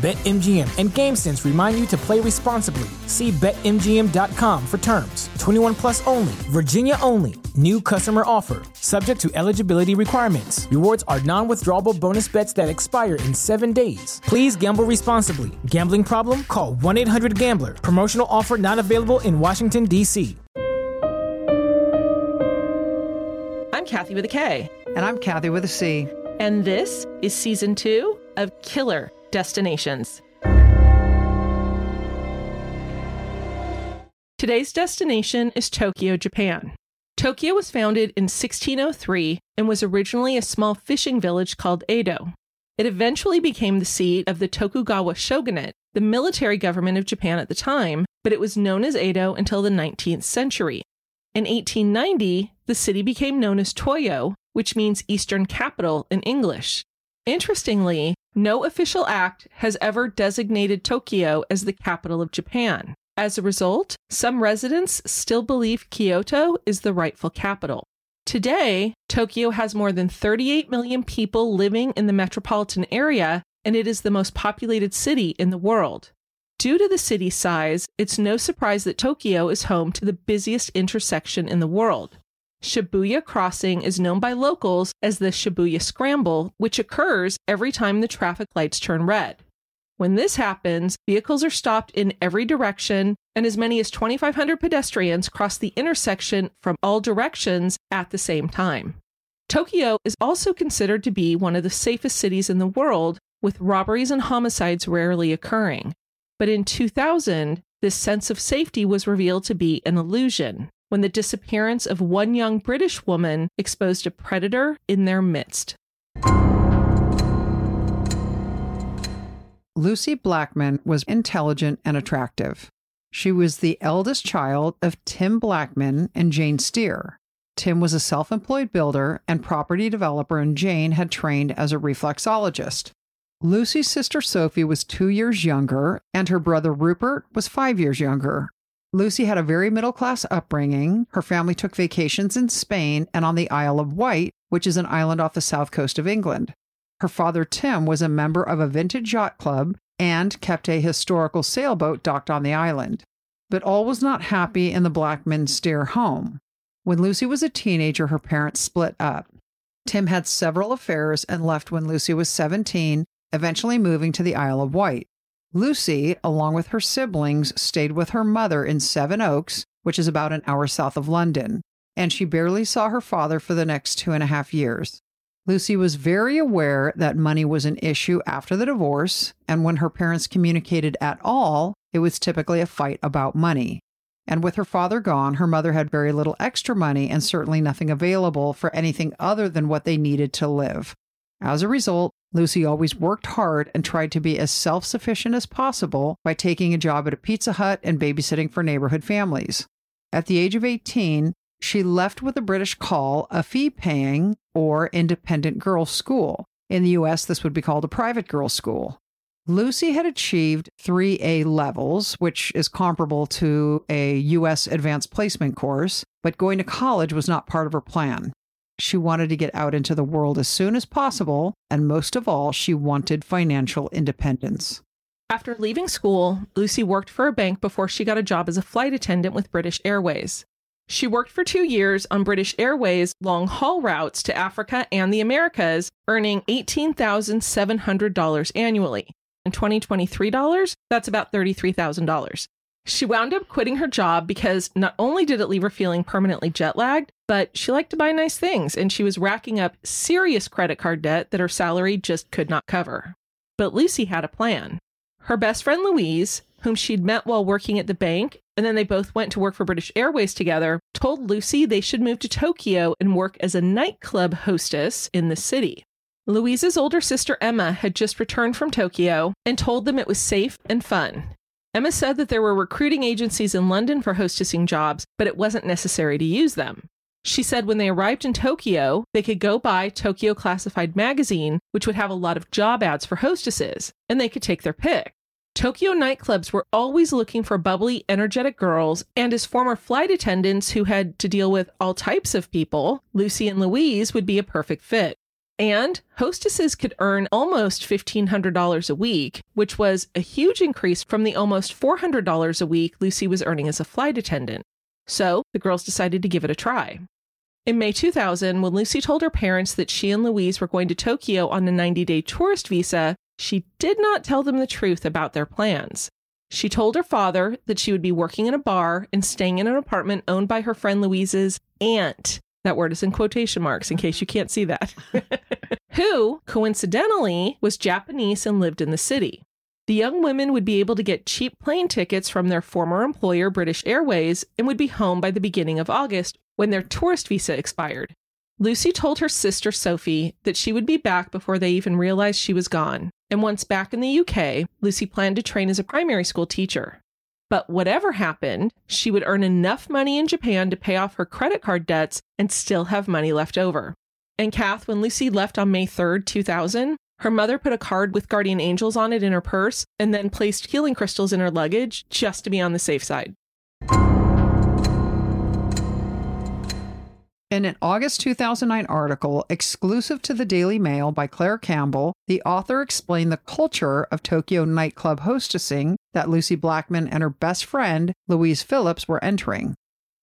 BetMGM and GameSense remind you to play responsibly. See BetMGM.com for terms. 21 plus only, Virginia only. New customer offer, subject to eligibility requirements. Rewards are non withdrawable bonus bets that expire in seven days. Please gamble responsibly. Gambling problem? Call 1 800 Gambler. Promotional offer not available in Washington, D.C. I'm Kathy with a K. And I'm Kathy with a C. And this is season two of Killer Destinations. Today's destination is Tokyo, Japan. Tokyo was founded in 1603 and was originally a small fishing village called Edo. It eventually became the seat of the Tokugawa shogunate, the military government of Japan at the time, but it was known as Edo until the 19th century. In 1890, the city became known as Tokyo, which means Eastern Capital in English. Interestingly, no official act has ever designated Tokyo as the capital of Japan. As a result, some residents still believe Kyoto is the rightful capital. Today, Tokyo has more than 38 million people living in the metropolitan area, and it is the most populated city in the world. Due to the city size, it's no surprise that Tokyo is home to the busiest intersection in the world. Shibuya Crossing is known by locals as the Shibuya Scramble, which occurs every time the traffic lights turn red. When this happens, vehicles are stopped in every direction, and as many as 2,500 pedestrians cross the intersection from all directions at the same time. Tokyo is also considered to be one of the safest cities in the world, with robberies and homicides rarely occurring. But in 2000, this sense of safety was revealed to be an illusion when the disappearance of one young British woman exposed a predator in their midst. Lucie Blackman was intelligent and attractive. She was the eldest child of Tim Blackman and Jane Steer. Tim was a self employed builder and property developer, and Jane had trained as a reflexologist. Lucie's sister Sophie was two years younger, and her brother Rupert was five years younger. Lucie had a very middle class upbringing. Her family took vacations in Spain and on the Isle of Wight, which is an island off the south coast of England. Her father, Tim, was a member of a vintage yacht club and kept a historical sailboat docked on the island. But all was not happy in the Blackman Steer home. When Lucie was a teenager, her parents split up. Tim had several affairs and left when Lucie was 17, eventually moving to the Isle of Wight. Lucie, along with her siblings, stayed with her mother in Sevenoaks, which is about an hour south of London, and she barely saw her father for the next two and a half years. Lucie was very aware that money was an issue after the divorce, and when her parents communicated at all, it was typically a fight about money. And with her father gone, her mother had very little extra money and certainly nothing available for anything other than what they needed to live. As a result, Lucie always worked hard and tried to be as self sufficient as possible by taking a job at a Pizza Hut and babysitting for neighborhood families. At the age of 18, she left with a British call a fee paying or independent girls' school. In the US, this would be called a private girls' school. Lucie had achieved 3A levels, which is comparable to a US advanced placement course, but going to college was not part of her plan. She wanted to get out into the world as soon as possible, and most of all, she wanted financial independence. After leaving school, Lucie worked for a bank before she got a job as a flight attendant with British Airways. She worked for two years on British Airways long haul routes to Africa and the Americas, earning $18,700 annually. In 2023 dollars, that's about $33,000. She wound up quitting her job because not only did it leave her feeling permanently jet lagged, but she liked to buy nice things and she was racking up serious credit card debt that her salary just could not cover. But Lucie had a plan. Her best friend Louise, whom she'd met while working at the bank, and then they both went to work for British Airways together, told Lucie they should move to Tokyo and work as a nightclub hostess in the city. Louise's older sister Emma had just returned from Tokyo and told them it was safe and fun. Emma said that there were recruiting agencies in London for hostessing jobs, but it wasn't necessary to use them. She said when they arrived in Tokyo, they could go buy Tokyo Classified magazine, which would have a lot of job ads for hostesses, and they could take their pick. Tokyo nightclubs were always looking for bubbly, energetic girls, and as former flight attendants who had to deal with all types of people, Lucie and Louise would be a perfect fit. And hostesses could earn almost $1,500 a week, which was a huge increase from the almost $400 a week Lucie was earning as a flight attendant. So the girls decided to give it a try. In May 2000, when Lucie told her parents that she and Louise were going to Tokyo on a 90 day tourist visa, she did not tell them the truth about their plans. She told her father that she would be working in a bar and staying in an apartment owned by her friend Louise's aunt. That word is in quotation marks in case you can't see that. Who, coincidentally, was Japanese and lived in the city. The young women would be able to get cheap plane tickets from their former employer, British Airways, and would be home by the beginning of August when their tourist visa expired. Lucie told her sister Sophie that she would be back before they even realized she was gone. And once back in the UK, Lucie planned to train as a primary school teacher. But whatever happened, she would earn enough money in Japan to pay off her credit card debts and still have money left over. And Kath, when Lucie left on May 3rd, 2000, her mother put a card with guardian angels on it in her purse and then placed healing crystals in her luggage just to be on the safe side. In an August 2009 article exclusive to the Daily Mail by Claire Campbell, the author explained the culture of Tokyo nightclub hostessing that Lucie Blackman and her best friend, Louise Phillips, were entering.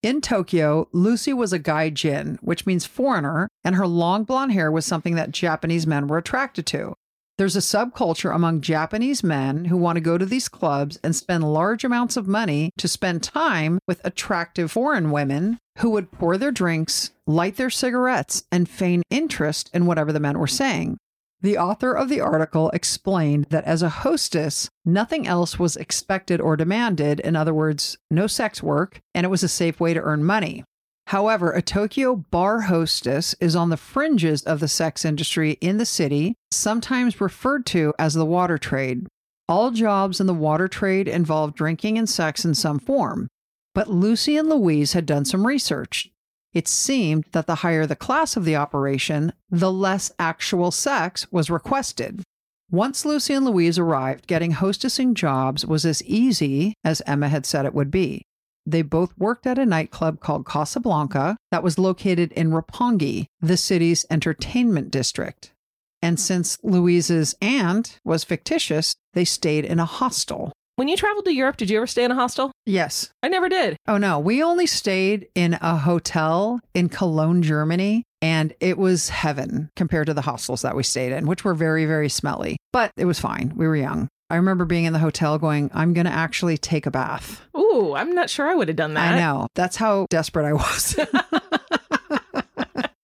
In Tokyo, Lucie was a gaijin, which means foreigner, and her long blonde hair was something that Japanese men were attracted to. There's a subculture among Japanese men who want to go to these clubs and spend large amounts of money to spend time with attractive foreign women who would pour their drinks, light their cigarettes, and feign interest in whatever the men were saying. The author of the article explained that as a hostess, nothing else was expected or demanded. In other words, no sex work, and it was a safe way to earn money. However, a Tokyo bar hostess is on the fringes of the sex industry in the city, sometimes referred to as the water trade. All jobs in the water trade involve drinking and sex in some form. But Lucie and Louise had done some research. It seemed that the higher the class of the operation, the less actual sex was requested. Once Lucie and Louise arrived, getting hostessing jobs was as easy as Emma had said it would be. They both worked at a nightclub called Casablanca that was located in Roppongi, the city's entertainment district. And hmm. since Louise's aunt was fictitious, they stayed in a hostel. When you traveled to Europe, did you ever stay in a hostel? Yes. I never did. Oh, no. We only stayed in a hotel in Cologne, Germany, and it was heaven compared to the hostels that we stayed in, which were very, very smelly. But it was fine. We were young. I remember being in the hotel going, I'm going to actually take a bath. Ooh, I'm not sure I would have done that. I know. That's how desperate I was.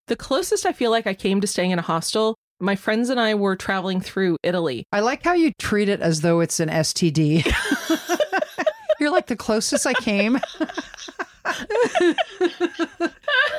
the closest I feel like I came to staying in a hostel my friends and I were traveling through Italy. I like how you treat it as though it's an STD. You're like the closest I came.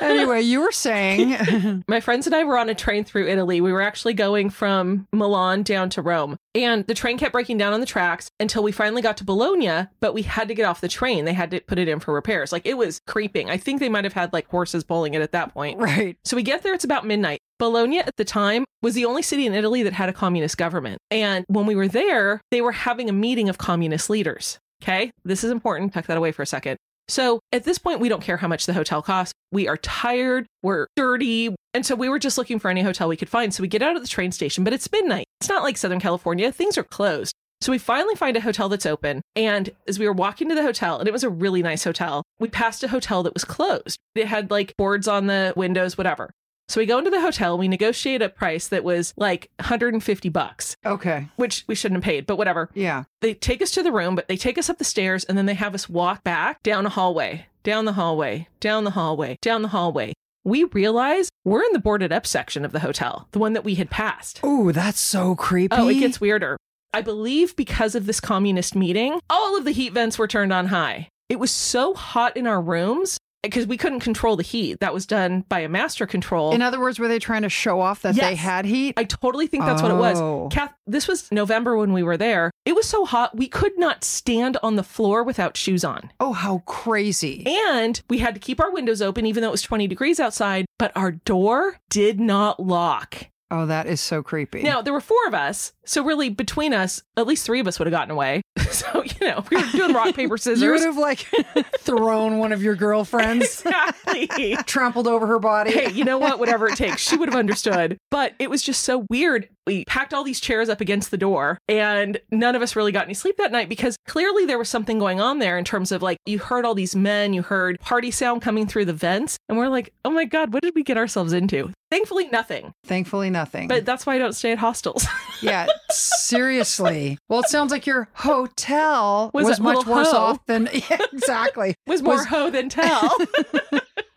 anyway, you were saying. My friends and I were on a train through Italy. We were actually going from Milan down to Rome. And the train kept breaking down on the tracks until we finally got to Bologna, but we had to get off the train. They had to put it in for repairs. Like it was creeping. I think they might have had like horses pulling it at that point. Right. So we get there, it's about midnight. Bologna at the time was the only city in Italy that had a communist government. And when we were there, they were having a meeting of communist leaders. Okay. This is important. Tuck that away for a second. So at this point, we don't care how much the hotel costs. We are tired, we're dirty. And so we were just looking for any hotel we could find. So we get out of the train station, but it's midnight. It's not like Southern California, things are closed. So we finally find a hotel that's open. And as we were walking to the hotel, and it was a really nice hotel, we passed a hotel that was closed. It had like boards on the windows, whatever. So we go into the hotel, we negotiate a price that was like 150 bucks. Okay. Which we shouldn't have paid, but whatever. Yeah. They take us to the room, but they take us up the stairs and then they have us walk back down a hallway, down the hallway, down the hallway, down the hallway. We realize we're in the boarded up section of the hotel, the one that we had passed. Ooh, that's so creepy. Oh, it gets weirder. I believe because of this communist meeting, all of the heat vents were turned on high. It was so hot in our rooms because we couldn't control the heat. That was done by a master control. In other words, were they trying to show off that they had heat? I totally think that's what it Oh. was. Kath, this was November when we were there. It was so hot, we could not stand on the floor without shoes on. oh, how crazy. And we had to keep our windows open, even though it was 20 degrees outside, but our door did not lock. Oh, that is so creepy. Now, there were four of us. So, really, between us, at least three of us would have gotten away. So, you know, we were doing rock, paper, scissors. you would have like thrown one of your girlfriends, exactly. trampled over her body. hey, you know what? Whatever it takes. She would have understood. But it was just so weird. We packed all these chairs up against the door, and none of us really got any sleep that night because clearly there was something going on there in terms of like you heard all these men, you heard party sound coming through the vents, and we're like, oh my God, what did we get ourselves into? Thankfully, nothing. Thankfully, nothing. But that's why I don't stay at hostels. yeah, seriously. Well, it sounds like your hotel Was was, much worse hoe. off than yeah, exactly. was more Was- hoe than tell.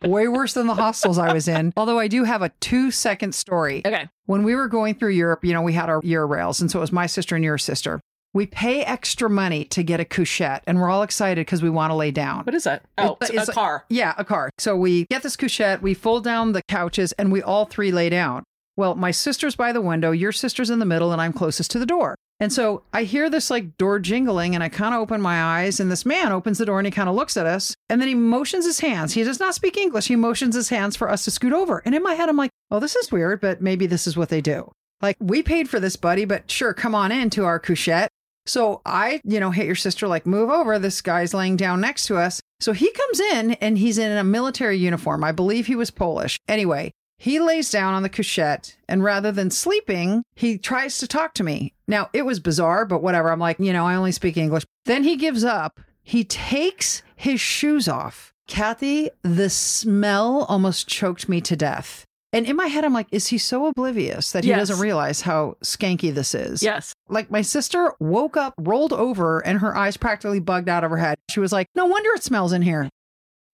Way worse than the hostels I was in. Although I do have a two second story. okay. When we were going through Europe, you know, we had our Euro rails, and so it was my sister and your sister. We pay extra money to get a couchette, and we're all excited because we want to lay down. What is that? Oh, It's- it's a a- car. Yeah, a car. So we get this couchette, we fold down the couches, and we all three lay down. Well, my sister's by the window, your sister's in the middle, and I'm closest to the door. And so I hear this like door jingling, and I kind of open my eyes, and this man opens the door and he kind of looks at us, and then he motions his hands. He does not speak English. He motions his hands for us to scoot over. And in my head, I'm like, oh, this is weird, but maybe this is what they do. Like, we paid for this, buddy, but sure, come on in to our couchette. So I, you know, hit your sister, like, move over. This guy's laying down next to us. So he comes in and he's in a military uniform. I believe he was Polish. Anyway, he lays down on the couchette and rather than sleeping, he tries to talk to me. Now, it was bizarre, but whatever. I'm like, you know, I only speak English. Then he gives up. He takes his shoes off. Kathy, the smell almost choked me to death. And in my head, I'm like, is he so oblivious that he Yes. doesn't realize how skanky this is? Yes. Like my sister woke up, rolled over, and her eyes practically bugged out of her head. She was like, No wonder it smells in here.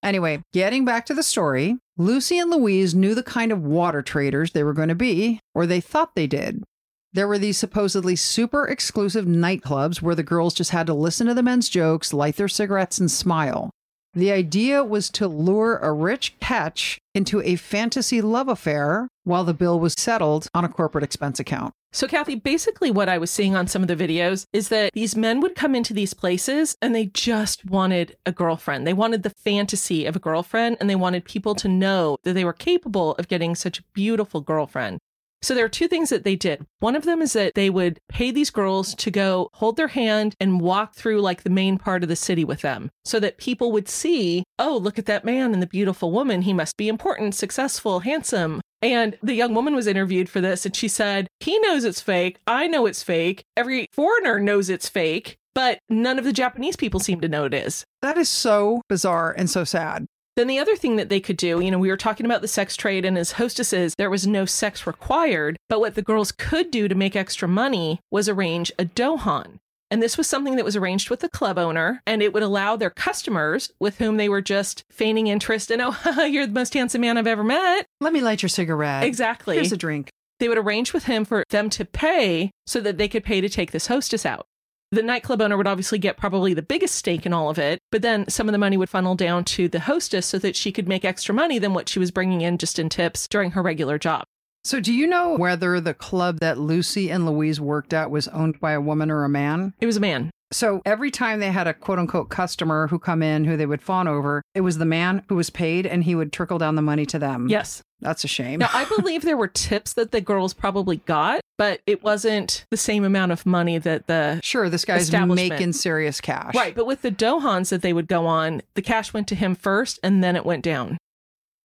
Anyway, getting back to the story, Lucie and Louise knew the kind of water traders they were going to be, or they thought they did. There were these supposedly super exclusive nightclubs where the girls just had to listen to the men's jokes, light their cigarettes, and smile. The idea was to lure a rich catch into a fantasy love affair while the bill was settled on a corporate expense account. So, Kathy, basically what I was seeing on some of the videos is that these men would come into these places and they just wanted a girlfriend. They wanted the fantasy of a girlfriend and they wanted people to know that they were capable of getting such a beautiful girlfriend. So, there are two things that they did. One of them is that they would pay these girls to go hold their hand and walk through like the main part of the city with them so that people would see, oh, look at that man and the beautiful woman. He must be important, successful, handsome. And the young woman was interviewed for this and she said, He knows it's fake. I know it's fake. Every foreigner knows it's fake, but none of the Japanese people seem to know it is. That is so bizarre and so sad. Then the other thing that they could do, you know, we were talking about the sex trade and as hostesses, there was no sex required, but what the girls could do to make extra money was arrange a dohan. And this was something that was arranged with the club owner, and it would allow their customers with whom they were just feigning interest and, oh, you're the most handsome man I've ever met. Let me light your cigarette. Exactly. Here's a drink. they would arrange with him for them to pay so that they could pay to take this hostess out. The nightclub owner would obviously get probably the biggest stake in all of it, but then some of the money would funnel down to the hostess so that she could make extra money than what she was bringing in just in tips during her regular job. So, do you know whether the club that Lucie and Louise worked at was owned by a woman or a man? It was a man. So, every time they had a quote unquote customer who come in who they would fawn over, it was the man who was paid and he would trickle down the money to them. Yes. That's a shame. Now, I believe there were tips that the girls probably got, but it wasn't the same amount of money that the. Sure, this guy's making serious cash. Right. But with the Dohans that they would go on, the cash went to him first and then it went down.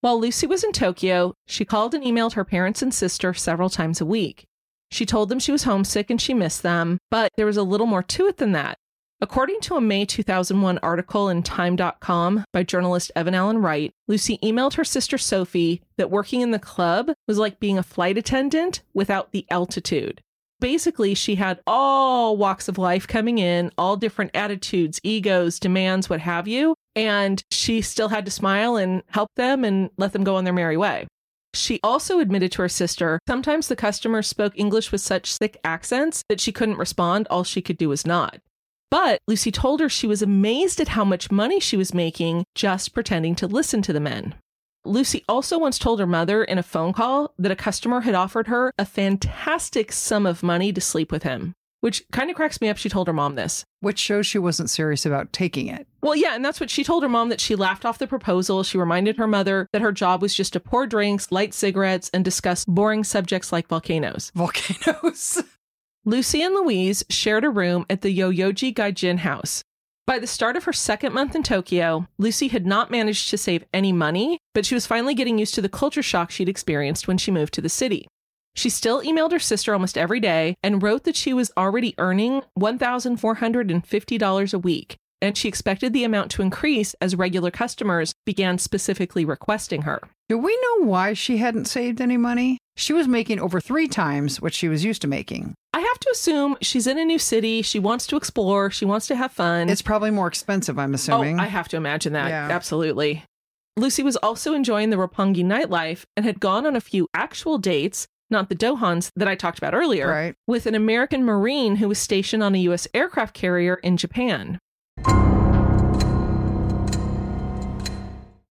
While Lucie was in Tokyo, she called and emailed her parents and sister several times a week. She told them she was homesick and she missed them, but there was a little more to it than that. According to a May 2001 article in Time.com by journalist Evan Allen Wright, Lucie emailed her sister Sophie that working in the club was like being a flight attendant without the altitude. Basically, she had all walks of life coming in, all different attitudes, egos, demands, what have you, and she still had to smile and help them and let them go on their merry way. She also admitted to her sister sometimes the customers spoke English with such thick accents that she couldn't respond. All she could do was nod. But Lucie told her she was amazed at how much money she was making just pretending to listen to the men. Lucie also once told her mother in a phone call that a customer had offered her a fantastic sum of money to sleep with him, which kind of cracks me up. She told her mom this. Which shows she wasn't serious about taking it. Well, yeah, and that's what she told her mom that she laughed off the proposal. She reminded her mother that her job was just to pour drinks, light cigarettes, and discuss boring subjects like volcanoes. Volcanoes. Lucie and Louise shared a room at the Yoyogi Gaijin house. By the start of her second month in Tokyo, Lucie had not managed to save any money, but she was finally getting used to the culture shock she'd experienced when she moved to the city. She still emailed her sister almost every day and wrote that she was already earning $1,450 a week, and she expected the amount to increase as regular customers began specifically requesting her. Do we know why she hadn't saved any money? She was making over three times what she was used to making. I have to assume she's in a new city. She wants to explore. She wants to have fun. It's probably more expensive, I'm oh, assuming. Oh, I have to imagine that. Yeah. Absolutely. Lucie was also enjoying the Roppongi nightlife and had gone on a few actual dates, not the Dohans that I talked about earlier, Right. with an American Marine who was stationed on a U.S. aircraft carrier in Japan.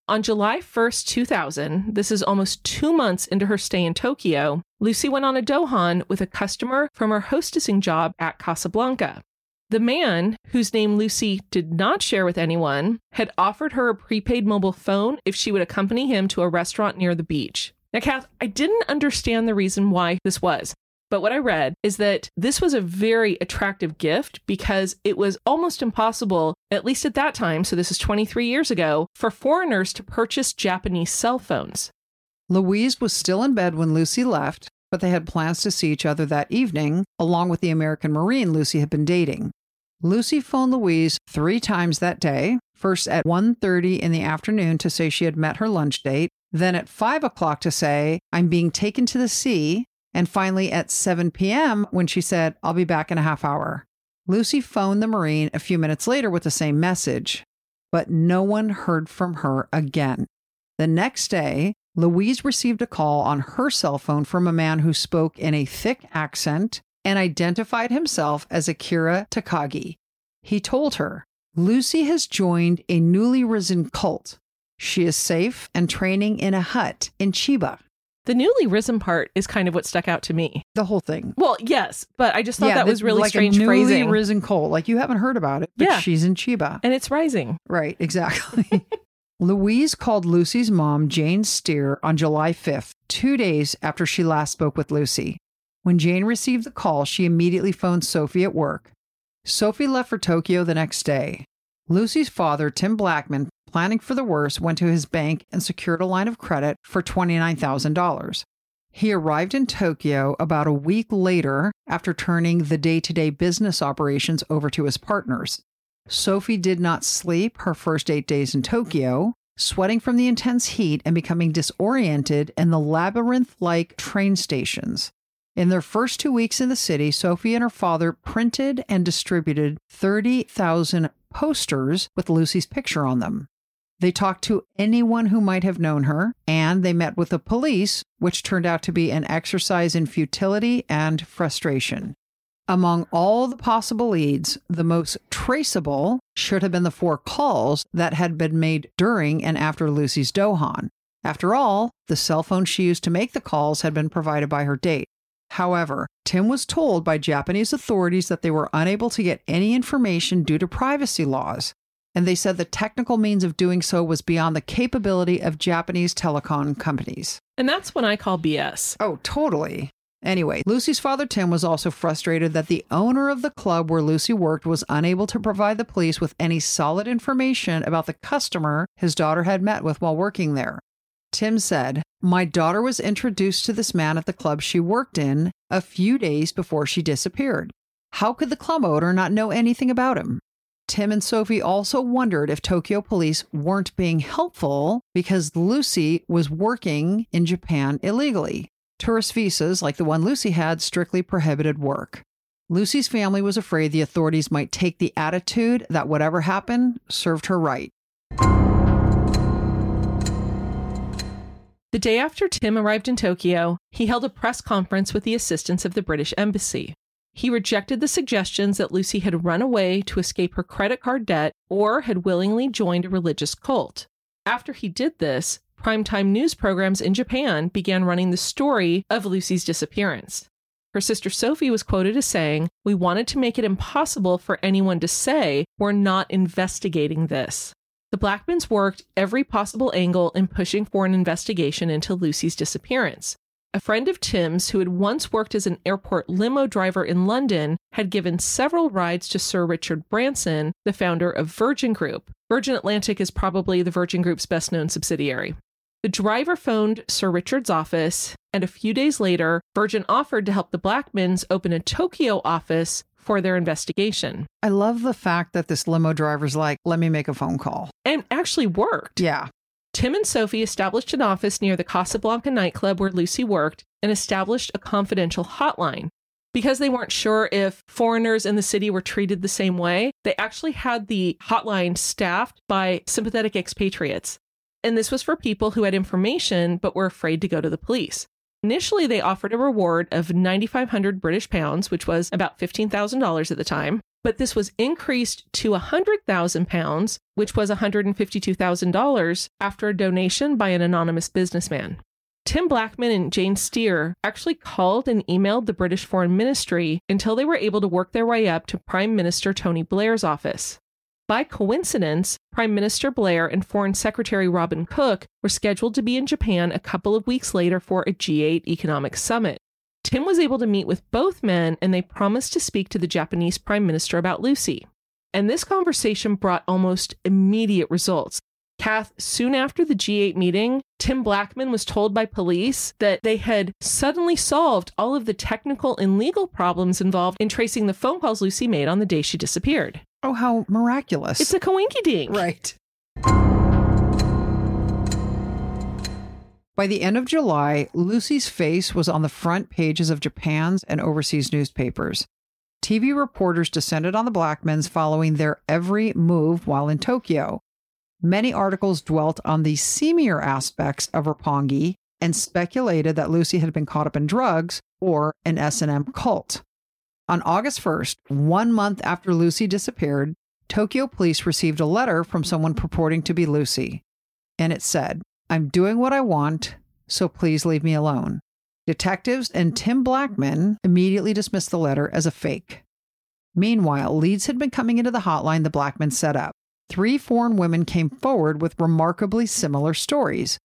On July 1st, 2000, this is almost two months into her stay in Tokyo, Lucie went on a Dohan with a customer from her hostessing job at Casablanca. The man, whose name Lucie did not share with anyone, had offered her a prepaid mobile phone if she would accompany him to a restaurant near the beach. Now, Kath, I didn't understand the reason why this was, but what I read is that this was a very attractive gift because it was almost impossible, at least at that time, so this is 23 years ago, for foreigners to purchase Japanese cell phones. Louise was still in bed when Lucie left, but they had plans to see each other that evening, along with the American Marine Lucie had been dating. Lucie phoned Louise three times that day, first at 1.30 in the afternoon to say she had met her lunch date, then at 5 o'clock to say, I'm being taken to the sea, and finally at 7 p.m. when she said, I'll be back in a half hour. Lucie phoned the Marine a few minutes later with the same message, but no one heard from her again. The next day, Louise received a call on her cell phone from a man who spoke in a thick accent and identified himself as Akira Takagi. He told her, Lucie has joined a newly risen cult. She is safe and training in a hut in Chiba. The newly risen part is kind of what stuck out to me. The whole thing. Well, yes, but I just thought that was really like strange a newly phrasing. risen cult. Like you haven't heard about it, but Yeah. she's in Chiba. and it's rising. Right, exactly. Louise called Lucie's mom, Jane Steer, on July 5th, two days after she last spoke with Lucie. When Jane received the call, she immediately phoned Sophie at work. Sophie left for Tokyo the next day. Lucie's father, Tim Blackman, planning for the worst, went to his bank and secured a line of credit for $29,000. He arrived in Tokyo about a week later after turning the day to day business operations over to his partners. Sophie did not sleep her first eight days in Tokyo, sweating from the intense heat and becoming disoriented in the labyrinth like train stations. In their first two weeks in the city, Sophie and her father printed and distributed 30,000 posters with Lucie's picture on them. They talked to anyone who might have known her, and they met with the police, which turned out to be an exercise in futility and frustration. Among all the possible leads, the most traceable should have been the four calls that had been made during and after Lucie's Dohan. After all, the cell phone she used to make the calls had been provided by her date. However, Tim was told by Japanese authorities that they were unable to get any information due to privacy laws, and they said the technical means of doing so was beyond the capability of Japanese telecom companies. And that's when I call BS. Oh, totally. Anyway, Lucie's father Tim was also frustrated that the owner of the club where Lucie worked was unable to provide the police with any solid information about the customer his daughter had met with while working there. Tim said, My daughter was introduced to this man at the club she worked in a few days before she disappeared. How could the club owner not know anything about him? Tim and Sophie also wondered if Tokyo police weren't being helpful because Lucie was working in Japan illegally. Tourist visas, like the one Lucie had, strictly prohibited work. Lucie's family was afraid the authorities might take the attitude that whatever happened served her right. The day after Tim arrived in Tokyo, he held a press conference with the assistance of the British Embassy. He rejected the suggestions that Lucie had run away to escape her credit card debt or had willingly joined a religious cult. After he did this, primetime news programs in Japan began running the story of Lucie's disappearance. Her sister Sophie was quoted as saying, We wanted to make it impossible for anyone to say we're not investigating this. The Blackmans worked every possible angle in pushing for an investigation into Lucie's disappearance. A friend of Tim's, who had once worked as an airport limo driver in London, had given several rides to Sir Richard Branson, the founder of Virgin Group. Virgin Atlantic is probably the Virgin Group's best known subsidiary. The driver phoned Sir Richard's office, and a few days later, Virgin offered to help the Blackmans open a Tokyo office for their investigation. I love the fact that this limo driver's like, let me make a phone call. And actually worked. Yeah. Tim and Sophie established an office near the Casablanca nightclub where Lucie worked and established a confidential hotline. Because they weren't sure if foreigners in the city were treated the same way, they actually had the hotline staffed by sympathetic expatriates. And this was for people who had information but were afraid to go to the police. Initially, they offered a reward of 9,500 British pounds, which was about $15,000 at the time, but this was increased to 100,000 pounds, which was $152,000 after a donation by an anonymous businessman. Tim Blackman and Jane Steer actually called and emailed the British Foreign Ministry until they were able to work their way up to Prime Minister Tony Blair's office. By coincidence, Prime Minister Blair and Foreign Secretary Robin Cook were scheduled to be in Japan a couple of weeks later for a G8 economic summit. Tim was able to meet with both men and they promised to speak to the Japanese Prime Minister about Lucie. And this conversation brought almost immediate results. Kath, soon after the G8 meeting, Tim Blackman was told by police that they had suddenly solved all of the technical and legal problems involved in tracing the phone calls Lucie made on the day she disappeared. Oh, how miraculous. It's a coinky dink. Right. By the end of July, Lucie's face was on the front pages of Japan's and overseas newspapers. TV reporters descended on the Blackmans following their every move while in Tokyo. Many articles dwelt on the seamier aspects of Roppongi and speculated that Lucie had been caught up in drugs or an S&M cult. On August 1st, one month after Lucie disappeared, Tokyo police received a letter from someone purporting to be Lucie. And it said, I'm doing what I want, so please leave me alone. Detectives and Tim Blackman immediately dismissed the letter as a fake. Meanwhile, leads had been coming into the hotline the Blackman set up. Three foreign women came forward with remarkably similar stories.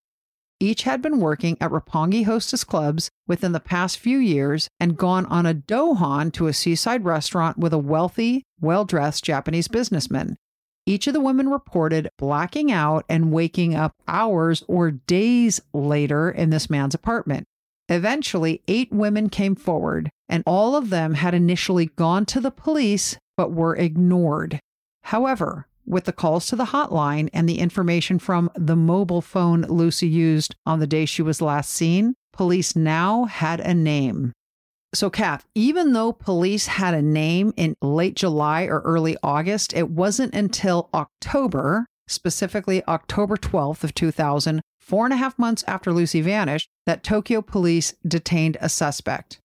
Each had been working at Roppongi hostess clubs within the past few years and gone on a dohan to a seaside restaurant with a wealthy, well dressed Japanese businessman. Each of the women reported blacking out and waking up hours or days later in this man's apartment. Eventually, eight women came forward, and all of them had initially gone to the police but were ignored. However, with the calls to the hotline and the information from the mobile phone Lucie used on the day she was last seen, police now had a name. So, Kath, even though police had a name in late July or early August, it wasn't until October, specifically October 12th of 2000, four and a half months after Lucie vanished, that Tokyo police detained a suspect.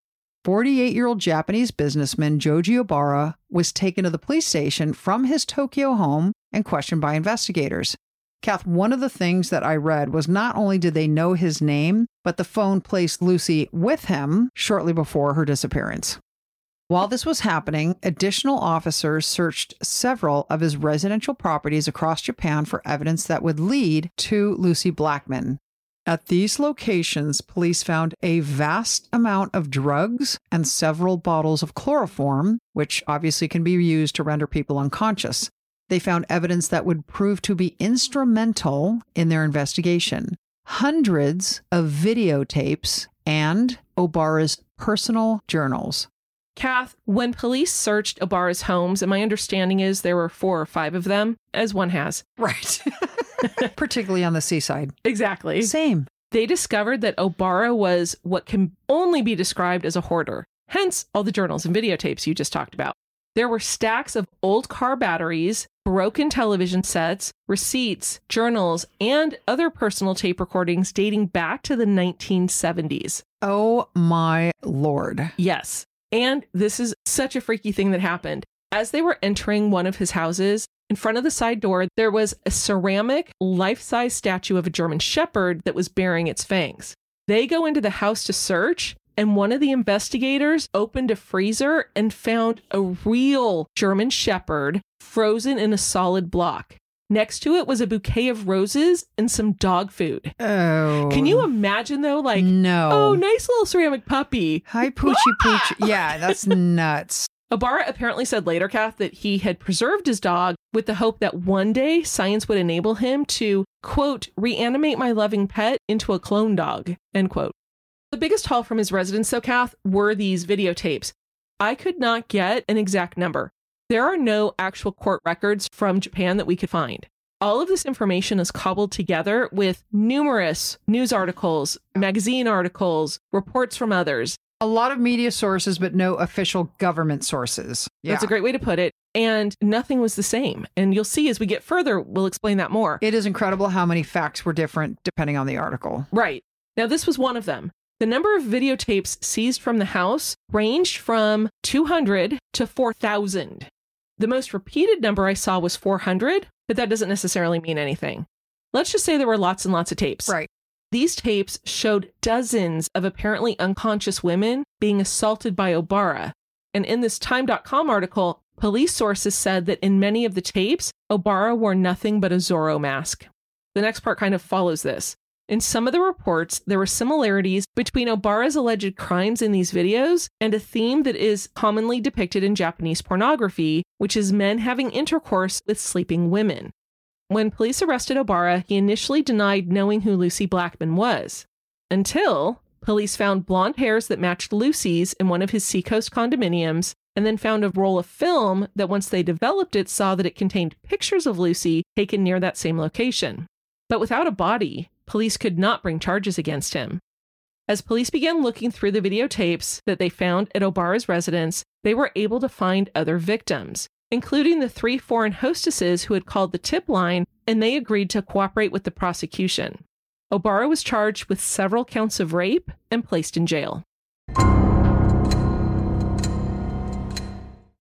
48 year old Japanese businessman Joji Obara was taken to the police station from his Tokyo home and questioned by investigators. Kath, one of the things that I read was not only did they know his name, but the phone placed Lucie with him shortly before her disappearance. While this was happening, additional officers searched several of his residential properties across Japan for evidence that would lead to Lucie Blackman. At these locations, police found a vast amount of drugs and several bottles of chloroform, which obviously can be used to render people unconscious. They found evidence that would prove to be instrumental in their investigation hundreds of videotapes and Obara's personal journals. Kath, when police searched Obara's homes, and my understanding is there were four or five of them, as one has. Right. Particularly on the seaside. Exactly. Same. They discovered that Obara was what can only be described as a hoarder, hence all the journals and videotapes you just talked about. There were stacks of old car batteries broken television sets, receipts, journals, and other personal tape recordings dating back to the 1970s. Oh my lord. Yes. And this is such a freaky thing that happened. As they were entering one of his houses, in front of the side door, there was a ceramic, life size statue of a German shepherd that was bearing its fangs. They go into the house to search, and one of the investigators opened a freezer and found a real German shepherd frozen in a solid block. Next to it was a bouquet of roses and some dog food. Oh. Can you imagine though? Like, no. oh, nice little ceramic puppy. Hi, Poochie Pooch. Yeah, that's nuts. Obara apparently said later, Kath, that he had preserved his dog with the hope that one day science would enable him to, quote, reanimate my loving pet into a clone dog, end quote. The biggest haul from his residence, though, Kath, were these videotapes. I could not get an exact number. There are no actual court records from Japan that we could find. All of this information is cobbled together with numerous news articles, magazine articles, reports from others. A lot of media sources, but no official government sources. Yeah. That's a great way to put it. And nothing was the same. And you'll see as we get further, we'll explain that more. It is incredible how many facts were different depending on the article. Right. Now, this was one of them. The number of videotapes seized from the house ranged from 200 to 4,000. The most repeated number I saw was 400, but that doesn't necessarily mean anything. Let's just say there were lots and lots of tapes. Right. These tapes showed dozens of apparently unconscious women being assaulted by Obara. And in this Time.com article, police sources said that in many of the tapes, Obara wore nothing but a Zorro mask. The next part kind of follows this. In some of the reports, there were similarities between Obara's alleged crimes in these videos and a theme that is commonly depicted in Japanese pornography, which is men having intercourse with sleeping women. When police arrested Obara, he initially denied knowing who Lucie Blackman was, until police found blonde hairs that matched Lucie's in one of his Seacoast condominiums, and then found a roll of film that, once they developed it, saw that it contained pictures of Lucie taken near that same location. But without a body, police could not bring charges against him. As police began looking through the videotapes that they found at Obara's residence, they were able to find other victims, including the three foreign hostesses who had called the tip line, and they agreed to cooperate with the prosecution. Obara was charged with several counts of rape and placed in jail.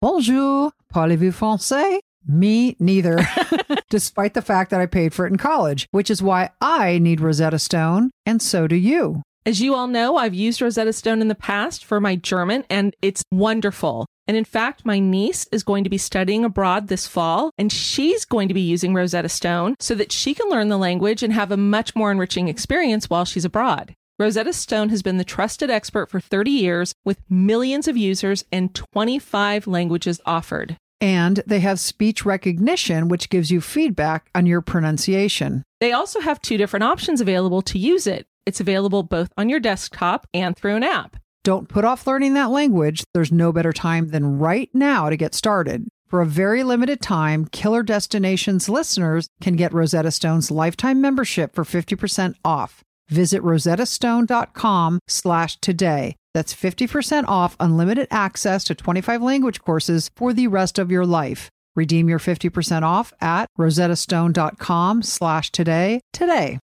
Bonjour, parlez-vous français? Me neither, despite the fact that I paid for it in college, which is why I need Rosetta Stone, and so do you. As you all know, I've used Rosetta Stone in the past for my German, and it's wonderful. And in fact, my niece is going to be studying abroad this fall, and she's going to be using Rosetta Stone so that she can learn the language and have a much more enriching experience while she's abroad. Rosetta Stone has been the trusted expert for 30 years with millions of users and 25 languages offered. And they have speech recognition, which gives you feedback on your pronunciation. They also have two different options available to use it. It's available both on your desktop and through an app. Don't put off learning that language. There's no better time than right now to get started. For a very limited time, Killer Destinations listeners can get Rosetta Stone's lifetime membership for 50% off. Visit rosettastone.com slash today. That's 50% off unlimited access to 25 language courses for the rest of your life. Redeem your 50% off at rosettastone.com slash today today.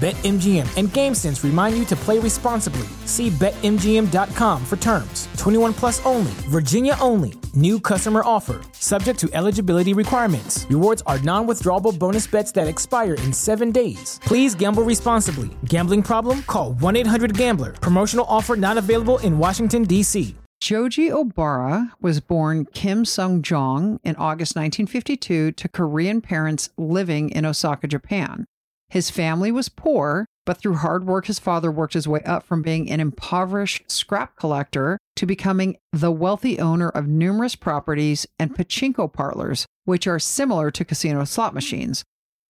BetMGM and GameSense remind you to play responsibly. See BetMGM.com for terms. 21 plus only, Virginia only. New customer offer, subject to eligibility requirements. Rewards are non withdrawable bonus bets that expire in seven days. Please gamble responsibly. Gambling problem? Call 1 800 Gambler. Promotional offer not available in Washington, D.C. Joji Obara was born Kim Sung Jong in August 1952 to Korean parents living in Osaka, Japan. His family was poor, but through hard work, his father worked his way up from being an impoverished scrap collector to becoming the wealthy owner of numerous properties and pachinko parlors, which are similar to casino slot machines.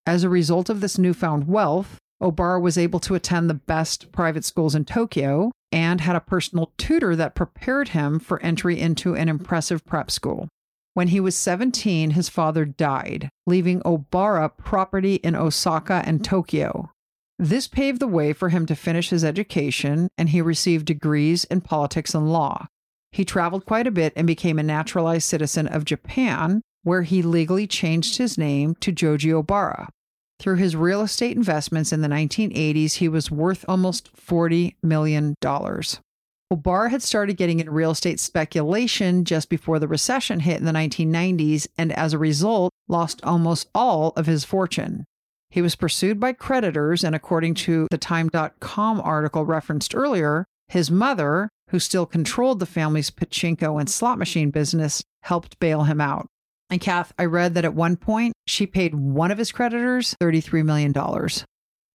As a result of this newfound wealth, Obara was able to attend the best private schools in Tokyo and had a personal tutor that prepared him for entry into an impressive prep school. When he was 17, his father died, leaving Obara property in Osaka and mm. Tokyo. This paved the way for him to finish his education, and he received degrees in politics and law. He traveled quite a bit and became a naturalized citizen of Japan, where he legally changed his name to Joji Obara. Through his real estate investments in the 1980s, he was worth almost $40 million. Obara had started getting into real estate speculation just before the recession hit in the 1990s, and as a result, lost almost all of his fortune. He was pursued by creditors, and according to the Time.com article referenced earlier, his mother, who still controlled the family's pachinko and slot machine business, helped bail him out. And Kath, I read that at one point she paid one of his creditors $33 million.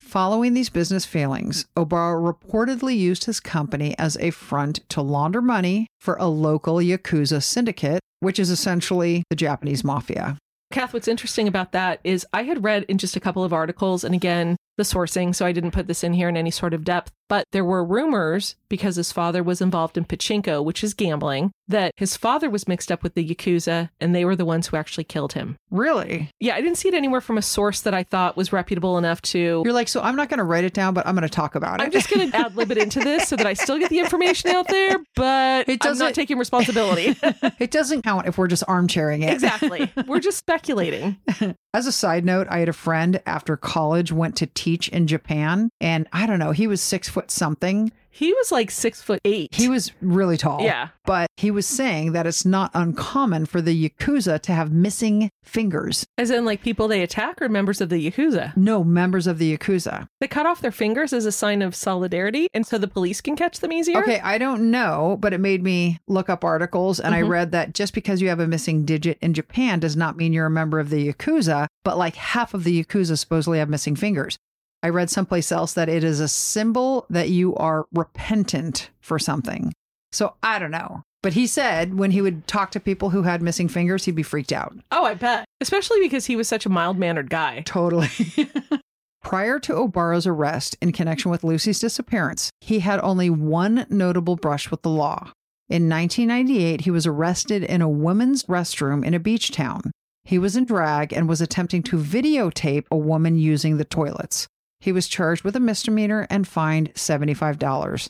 Following these business failings, Obara reportedly used his company as a front to launder money for a local Yakuza syndicate, which is essentially the Japanese mafia. Kath, what's interesting about that is I had read in just a couple of articles, and again, the sourcing, so I didn't put this in here in any sort of depth, but there were rumors because his father was involved in pachinko, which is gambling, that his father was mixed up with the Yakuza and they were the ones who actually killed him. Really? Yeah, I didn't see it anywhere from a source that I thought was reputable enough to. You're like, so I'm not going to write it down, but I'm going to talk about it. I'm just going to ad lib it into this so that I still get the information out there, but It I'm doesn't- not taking responsibility. it doesn't count if we're just armchairing it. exactly. We're just speculating. As a side note, I had a friend after college went to teach in Japan, and I don't know, he was six foot something. He was like six foot eight. He was really tall. Yeah. But he was saying that it's not uncommon for the Yakuza to have missing fingers. As in, like people they attack or members of the Yakuza. No members of the Yakuza. They cut off their fingers as a sign of solidarity, and so the police can catch them easier. Okay, I don't know, but it made me look up articles and I Mhm. read that just because you have a missing digit in Japan does not mean you're a member of the Yakuza, but like half of the Yakuza supposedly have missing fingers. I read someplace else that it is a symbol that you are repentant for something. So I don't know. But he said when he would talk to people who had missing fingers, he'd be freaked out. Oh, I bet. Especially because he was such a mild mannered guy. Totally. Prior to Obara's arrest in connection with Lucie's disappearance, he had only one notable brush with the law. In 1998, he was arrested in a women's restroom in a beach town. He was in drag and was attempting to videotape a woman using the toilets. He was charged with a misdemeanor and fined $75.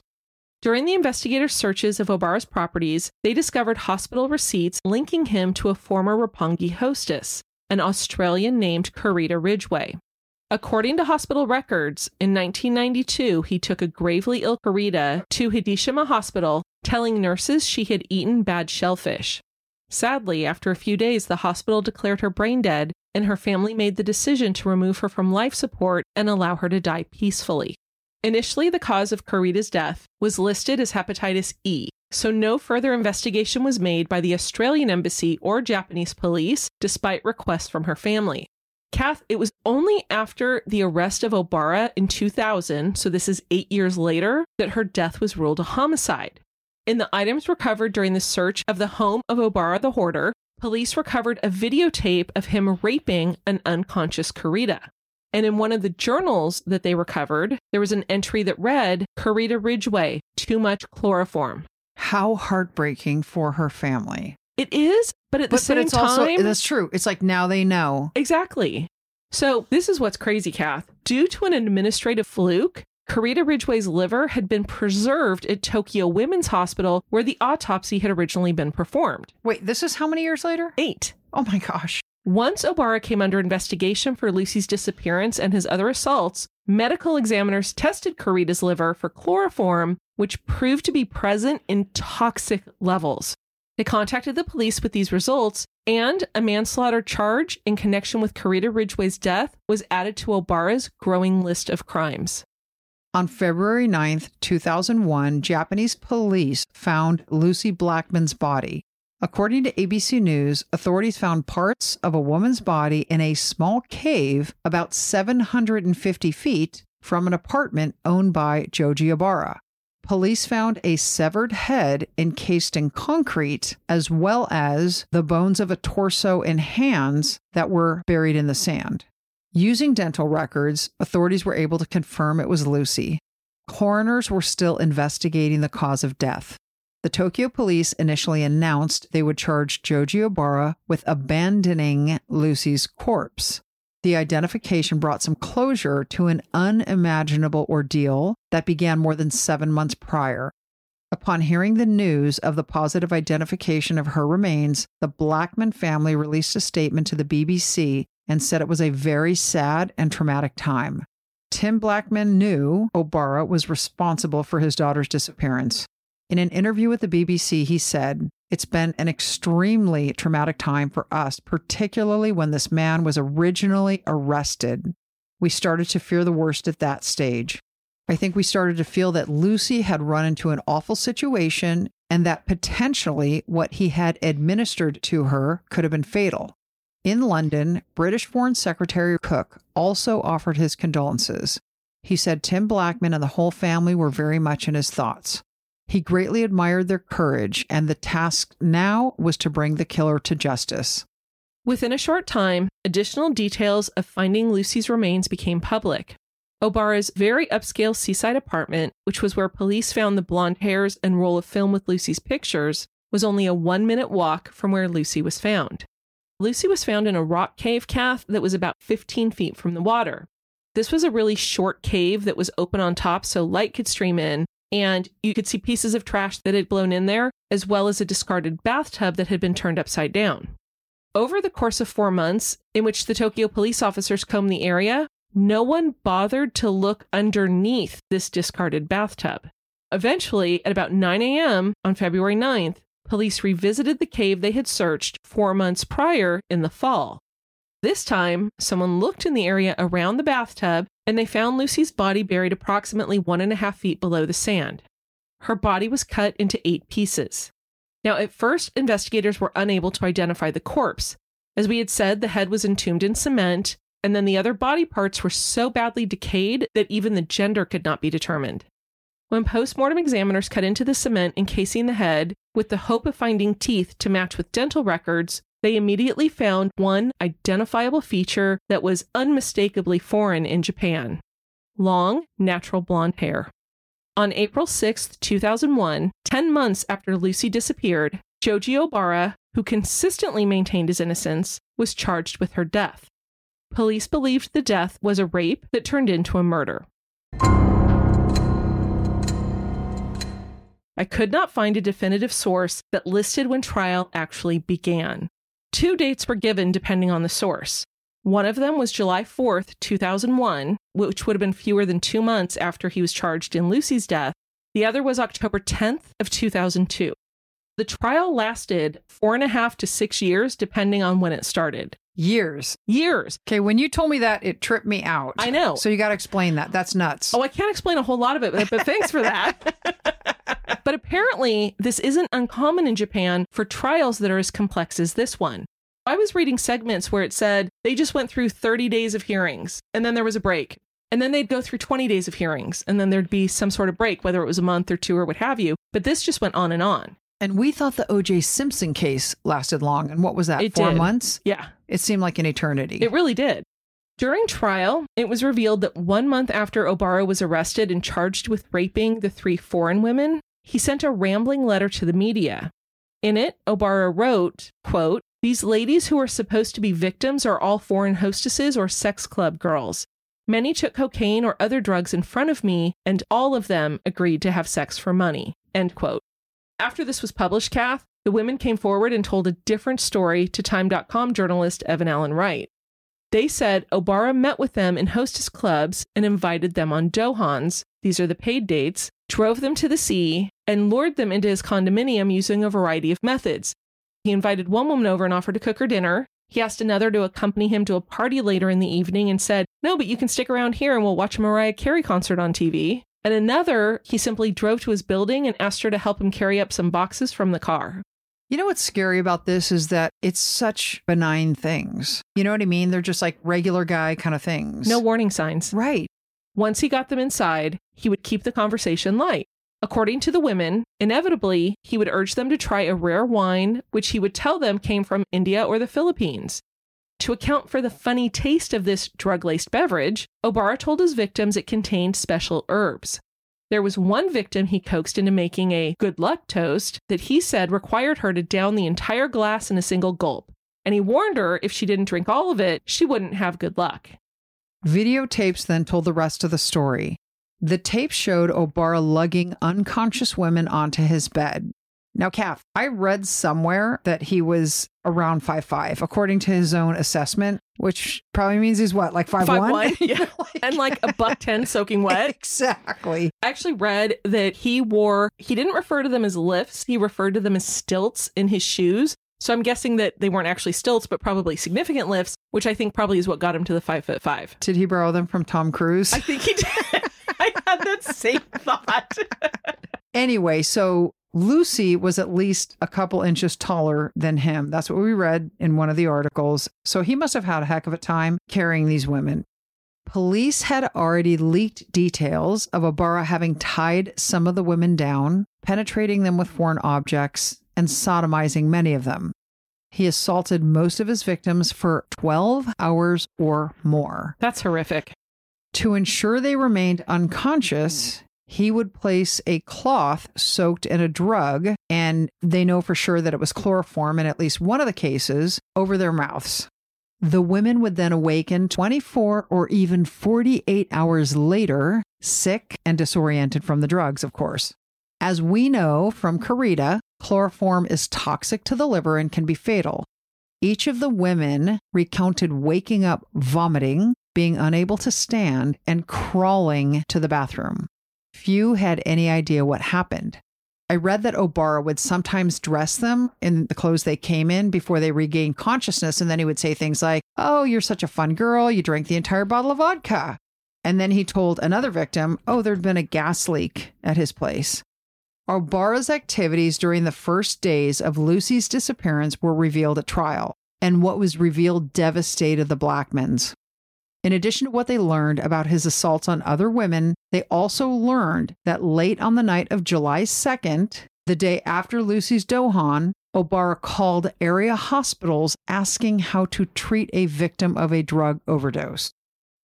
During the investigators' searches of Obara's properties, they discovered hospital receipts linking him to a former Roppongi hostess, an Australian named Karita Ridgway. According to hospital records, in 1992, he took a gravely ill Karita to Hideshima Hospital, telling nurses she had eaten bad shellfish. Sadly, after a few days, the hospital declared her brain dead, and her family made the decision to remove her from life support and allow her to die peacefully. Initially, the cause of Karita's death was listed as hepatitis E, so no further investigation was made by the Australian embassy or Japanese police, despite requests from her family. Kath, it was only after the arrest of Obara in 2000, so this is eight years later, that her death was ruled a homicide. In the items recovered during the search of the home of Obara the hoarder, police recovered a videotape of him raping an unconscious Karita. And in one of the journals that they recovered, there was an entry that read Karita Ridgway, too much chloroform. How heartbreaking for her family. It is, but at the But, same but it's time, also, that's true. It's like now they know. Exactly. So, this is what's crazy, Kath. Due to an administrative fluke, Karita Ridgway's liver had been preserved at Tokyo Women's Hospital, where the autopsy had originally been performed. Wait, this is how many years later? Eight. Oh my gosh. Once Obara came under investigation for Lucie's disappearance and his other assaults, medical examiners tested Karita's liver for chloroform, which proved to be present in toxic levels. They contacted the police with these results, and a manslaughter charge in connection with Karita Ridgway's death was added to Obara's growing list of crimes. On February 9th, 2001, Japanese police found Lucie Blackman's body. According to ABC News, authorities found parts of a woman's body in a small cave about 750 feet from an apartment owned by Joji Obara. Police found a severed head encased in concrete, as well as the bones of a torso and hands that were buried in the sand. Using dental records, authorities were able to confirm it was Lucie. Coroners were still investigating the cause of death. The Tokyo police initially announced they would charge Joji Obara with abandoning Lucie's corpse. The identification brought some closure to an unimaginable ordeal that began more than seven months prior. Upon hearing the news of the positive identification of her remains, the Blackman family released a statement to the BBC and said it was a very sad and traumatic time. Tim Blackman knew Obara was responsible for his daughter's disappearance. In an interview with the BBC, he said, It's been an extremely traumatic time for us, particularly when this man was originally arrested. We started to fear the worst at that stage. I think we started to feel that Lucie had run into an awful situation and that potentially what he had administered to her could have been fatal. In London, British Foreign Secretary Cook also offered his condolences. He said Tim Blackman and the whole family were very much in his thoughts. He greatly admired their courage, and the task now was to bring the killer to justice. Within a short time, additional details of finding Lucie's remains became public. Obara's very upscale seaside apartment, which was where police found the blonde hairs and roll of film with Lucie's pictures, was only a one minute walk from where Lucie was found. Lucie was found in a rock cave Kath that was about 15 feet from the water. This was a really short cave that was open on top so light could stream in, and you could see pieces of trash that had blown in there, as well as a discarded bathtub that had been turned upside down. Over the course of four months, in which the Tokyo police officers combed the area, no one bothered to look underneath this discarded bathtub. Eventually, at about 9 a.m. on February 9th, police revisited the cave they had searched four months prior in the fall. This time, someone looked in the area around the bathtub and they found Lucie's body buried approximately one and a half feet below the sand. Her body was cut into eight pieces. Now, at first, investigators were unable to identify the corpse. As we had said, the head was entombed in cement, and then the other body parts were so badly decayed that even the gender could not be determined. When postmortem examiners cut into the cement encasing the head with the hope of finding teeth to match with dental records, they immediately found one identifiable feature that was unmistakably foreign in Japan long, natural blonde hair. On April 6, 2001, 10 months after Lucie disappeared, Joji Obara, who consistently maintained his innocence, was charged with her death. Police believed the death was a rape that turned into a murder. I could not find a definitive source that listed when trial actually began. Two dates were given depending on the source. One of them was July 4th, 2001, which would have been fewer than two months after he was charged in Lucie's death. The other was October 10th of 2002. The trial lasted four and a half to six years, depending on when it started. Years. Years. Okay, when you told me that, it tripped me out. I know. So you got to explain that. That's nuts. Oh, I can't explain a whole lot of it, but, but thanks for that. but apparently, this isn't uncommon in Japan for trials that are as complex as this one. I was reading segments where it said they just went through 30 days of hearings and then there was a break. And then they'd go through 20 days of hearings and then there'd be some sort of break, whether it was a month or two or what have you. But this just went on and on. And we thought the OJ Simpson case lasted long. And what was that? It four did. months? Yeah, It seemed like an eternity. it really did. During trial, it was revealed that one month after Obara was arrested and charged with raping the three foreign women, he sent a rambling letter to the media. In it, Obara wrote, quote, These ladies who are supposed to be victims are all foreign hostesses or sex club girls. Many took cocaine or other drugs in front of me, and all of them agreed to have sex for money. End quote. After this was published, Kath, the women came forward and told a different story to Time.com journalist Evan Allen Wright. They said Obara met with them in hostess clubs and invited them on dohans, these are the paid dates, drove them to the sea, and lured them into his condominium using a variety of methods. He invited one woman over and offered to cook her dinner. He asked another to accompany him to a party later in the evening and said, No, but you can stick around here and we'll watch a Mariah Carey concert on TV. And another, he simply drove to his building and asked her to help him carry up some boxes from the car. You know what's scary about this is that it's such benign things. You know what I mean? They're just like regular guy kind of things. No warning signs. Right. Once he got them inside, he would keep the conversation light. According to the women, inevitably, he would urge them to try a rare wine, which he would tell them came from India or the Philippines. To account for the funny taste of this drug laced beverage, Obara told his victims it contained special herbs. There was one victim he coaxed into making a good luck toast that he said required her to down the entire glass in a single gulp. And he warned her if she didn't drink all of it, she wouldn't have good luck. Videotapes then told the rest of the story. The tape showed Obara lugging unconscious women onto his bed. Now, Kath, I read somewhere that he was around five five, according to his own assessment, which probably means he's what, like five, Five one? one, yeah. and like a buck 10 soaking wet. exactly. I actually read that he wore, he didn't refer to them as lifts, he referred to them as stilts in his shoes. So I'm guessing that they weren't actually stilts, but probably significant lifts, which I think probably is what got him to the five foot five. Did he borrow them from Tom Cruise? I think he did. I had that same thought. Anyway, so Lucie was at least a couple inches taller than him. That's what we read in one of the articles. So he must have had a heck of a time carrying these women. Police had already leaked details of Obara having tied some of the women down, penetrating them with foreign objects, and sodomizing many of them. He assaulted most of his victims for 12 hours or more. That's horrific. To ensure they remained unconscious, he would place a cloth soaked in a drug, and they know for sure that it was chloroform in at least one of the cases, over their mouths. The women would then awaken 24 or even 48 hours later, sick and disoriented from the drugs, of course. As we know from Karita, chloroform is toxic to the liver and can be fatal. Each of the women recounted waking up vomiting, being unable to stand, and crawling to the bathroom. Few had any idea what happened. I read that Obara would sometimes dress them in the clothes they came in before they regained consciousness. And then he would say things like, Oh, you're such a fun girl. You drank the entire bottle of vodka. And then he told another victim, Oh, there'd been a gas leak at his place. Obara's activities during the first days of Lucie's disappearance were revealed at trial, and what was revealed devastated the Blackmans. In addition to what they learned about his assaults on other women, they also learned that late on the night of July 2nd, the day after Lucie's Dohan, Obara called area hospitals asking how to treat a victim of a drug overdose.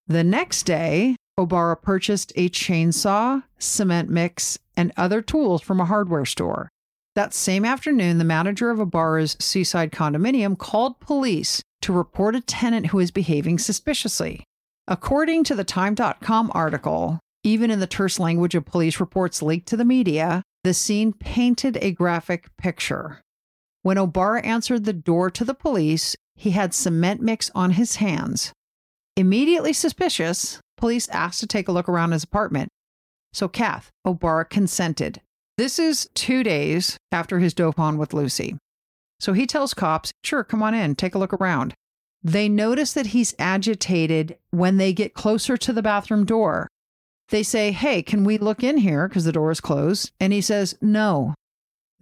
The next day, Obara purchased a chainsaw, cement mix, and other tools from a hardware store. That same afternoon, the manager of Obara's seaside condominium called police to report a tenant who was behaving suspiciously. According to the Time.com article, even in the terse language of police reports leaked to the media, the scene painted a graphic picture. When Obara answered the door to the police, he had cement mix on his hands. Immediately suspicious, police asked to take a look around his apartment. So, Kath, Obara consented. This is two days after his dohan with Lucie. So he tells cops, sure, come on in, take a look around. They notice that he's agitated when they get closer to the bathroom door. They say, Hey, can we look in here? Because the door is closed. And he says, No.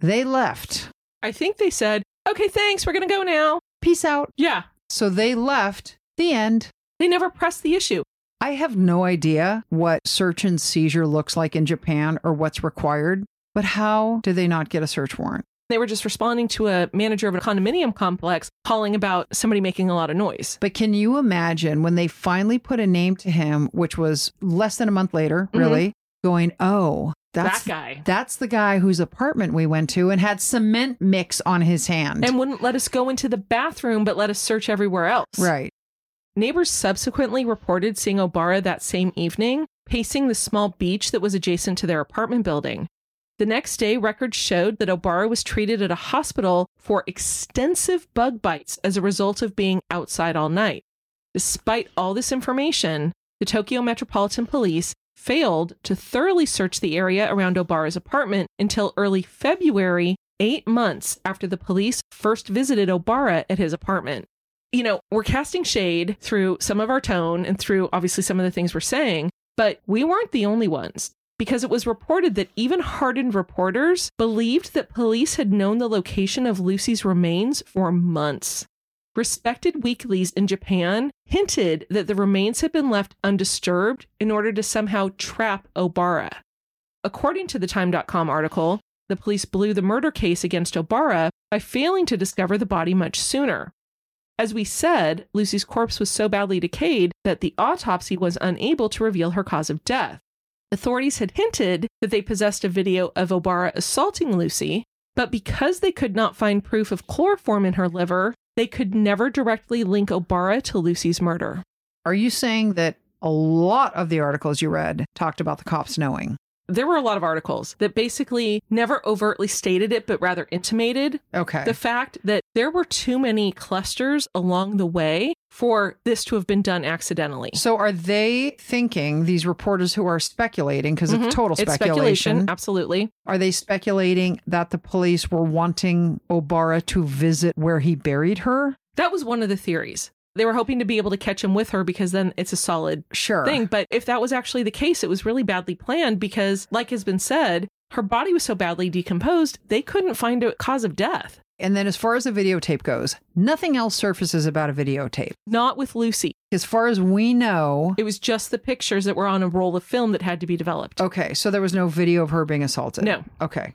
They left. I think they said, okay, thanks, we're going to go now. Peace out. Yeah, So they left. The end. they never pressed the issue. I have no idea what search and seizure looks like in Japan or what's required, but how did they not get a search warrant? They were just responding to a manager of a condominium complex calling about somebody making a lot of noise. But can you imagine when they finally put a name to him, which was less than a month later, mm-hmm. really, going, oh, that's that guy. That's the guy whose apartment we went to and had cement mix on his hand. And wouldn't let us go into the bathroom, but let us search everywhere else. right. Neighbors subsequently reported seeing Obara that same evening pacing the small beach that was adjacent to their apartment building. The next day, records showed that Obara was treated at a hospital for extensive bug bites as a result of being outside all night. Despite all this information, the Tokyo Metropolitan Police failed to thoroughly search the area around Obara's apartment until early February, eight months after the police first visited Obara at his apartment. You know, we're casting shade through some of our tone and through obviously some of the things we're saying, but we weren't the only ones. Because it was reported that even hardened reporters believed that police had known the location of Lucie's remains for months. Respected weeklies in Japan hinted that the remains had been left undisturbed in order to somehow trap Obara. According to the Time.com article, the police blew the murder case against Obara by failing to discover the body much sooner. As we said, Lucie's corpse was so badly decayed that the autopsy was unable to reveal her cause of death. Authorities had hinted that they possessed a video of Obara assaulting Lucie, but because they could not find proof of chloroform in her liver, they could never directly link Obara to Lucie's murder. Are you saying that a lot of the articles you read talked about the cops knowing? There were a lot of articles that basically never overtly stated it, but rather intimated Okay. the fact that there were too many clusters along the way for this to have been done accidentally. so are they thinking, these reporters who are speculating, because Mhm. it's total It's speculation, speculation, absolutely. are they speculating that the police were wanting Obara to visit where he buried her? That was one of the theories. They were hoping to be able to catch him with her because then it's a solid Sure. thing. But if that was actually the case, it was really badly planned because, like has been said, her body was so badly decomposed, they couldn't find a cause of death. And then as far as the videotape goes, nothing else surfaces about a videotape. Not with Lucie. As far as we know, It was just the pictures that were on a roll of film that had to be developed. okay, so there was no video of her being assaulted. No. Okay.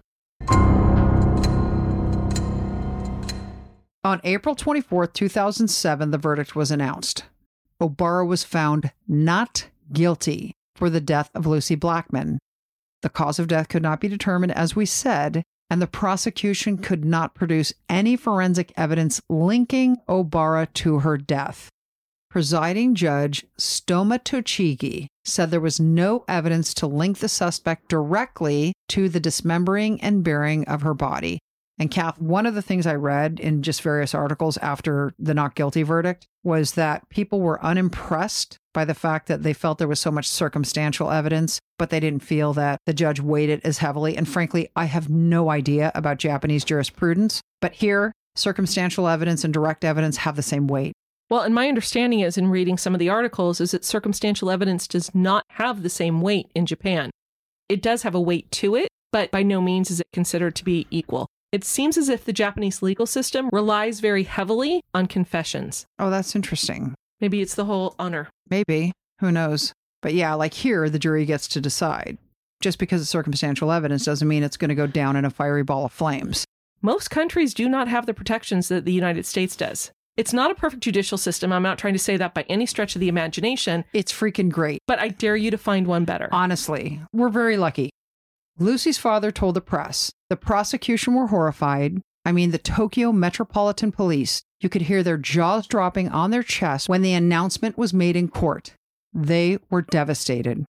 On April 24th, 2007, the verdict was announced. Obara was found not guilty for the death of Lucie Blackman. The cause of death could not be determined, as we said, and the prosecution could not produce any forensic evidence linking Obara to her death. Presiding Judge Tsutomu Tochigi said there was no evidence to link the suspect directly to the dismembering and burying of her body. And Kath, one of the things I read in just various articles after the not guilty verdict was that people were unimpressed by the fact that they felt there was so much circumstantial evidence, but they didn't feel that the judge weighed it as heavily. And frankly, I have no idea about Japanese jurisprudence, but here, circumstantial evidence and direct evidence have the same weight. Well, and my understanding is in reading some of the articles is that circumstantial evidence does not have the same weight in Japan. It does have a weight to it, but by no means is it considered to be equal. It seems as if the Japanese legal system relies very heavily on confessions. Oh, that's interesting. Maybe it's the whole honor. Maybe. Who knows? But yeah, like here, the jury gets to decide. Just because it's circumstantial evidence doesn't mean it's going to go down in a fiery ball of flames. Most countries do not have the protections that the United States does. It's not a perfect judicial system. I'm not trying to say that by any stretch of the imagination, It's freaking great. but I dare you to find one better. Honestly, we're very lucky. Lucie's father told the press the prosecution were horrified. I mean, the Tokyo Metropolitan Police, you could hear their jaws dropping on their chests when the announcement was made in court. They were devastated.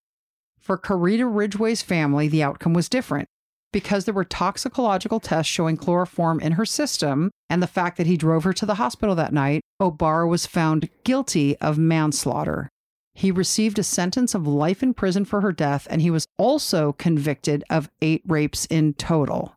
For Karita Ridgway's family, the outcome was different. Because there were toxicological tests showing chloroform in her system and the fact that he drove her to the hospital that night, Obara was found guilty of manslaughter. He received a sentence of life in prison for her death, and he was also convicted of eight rapes in total.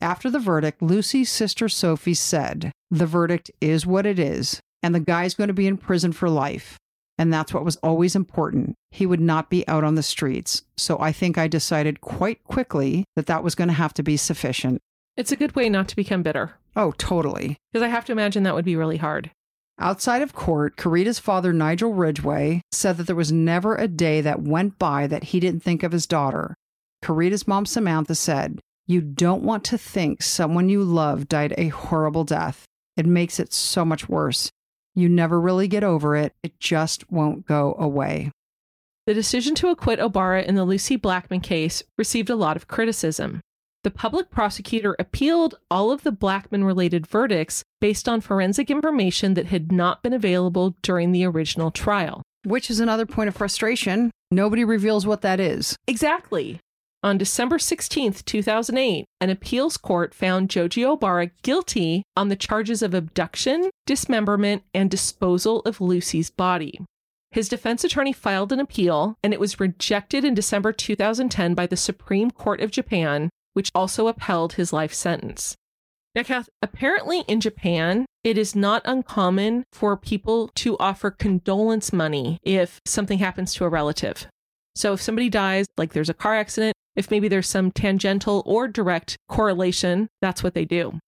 After the verdict, Lucie's sister Sophie said, The verdict is what it is, and the guy's going to be in prison for life. And that's what was always important. He would not be out on the streets. So I think I decided quite quickly that that was going to have to be sufficient. It's a good way not to become bitter, Oh, totally. because I have to imagine that would be really hard. Outside of court, Karita's father, Nigel Ridgway, said that there was never a day that went by that he didn't think of his daughter. Karita's mom, Samantha, said, You don't want to think someone you love died a horrible death. It makes it so much worse. You never really get over it, it just won't go away. The decision to acquit Obara in the Lucie Blackman case received a lot of criticism. The public prosecutor appealed all of the Blackman related verdicts based on forensic information that had not been available during the original trial. Which is another point of frustration. Nobody reveals what that is. Exactly. On December 16th, 2008, an appeals court found Joji Obara guilty on the charges of abduction, dismemberment, and disposal of Lucie's body. His defense attorney filed an appeal, and it was rejected in December 2010 by the Supreme Court of Japan, which also upheld his life sentence. Now, Kath, apparently in Japan, it is not uncommon for people to offer condolence money if something happens to a relative. So if somebody dies, like there's a car accident, if maybe there's some tangential or direct correlation, that's what they do.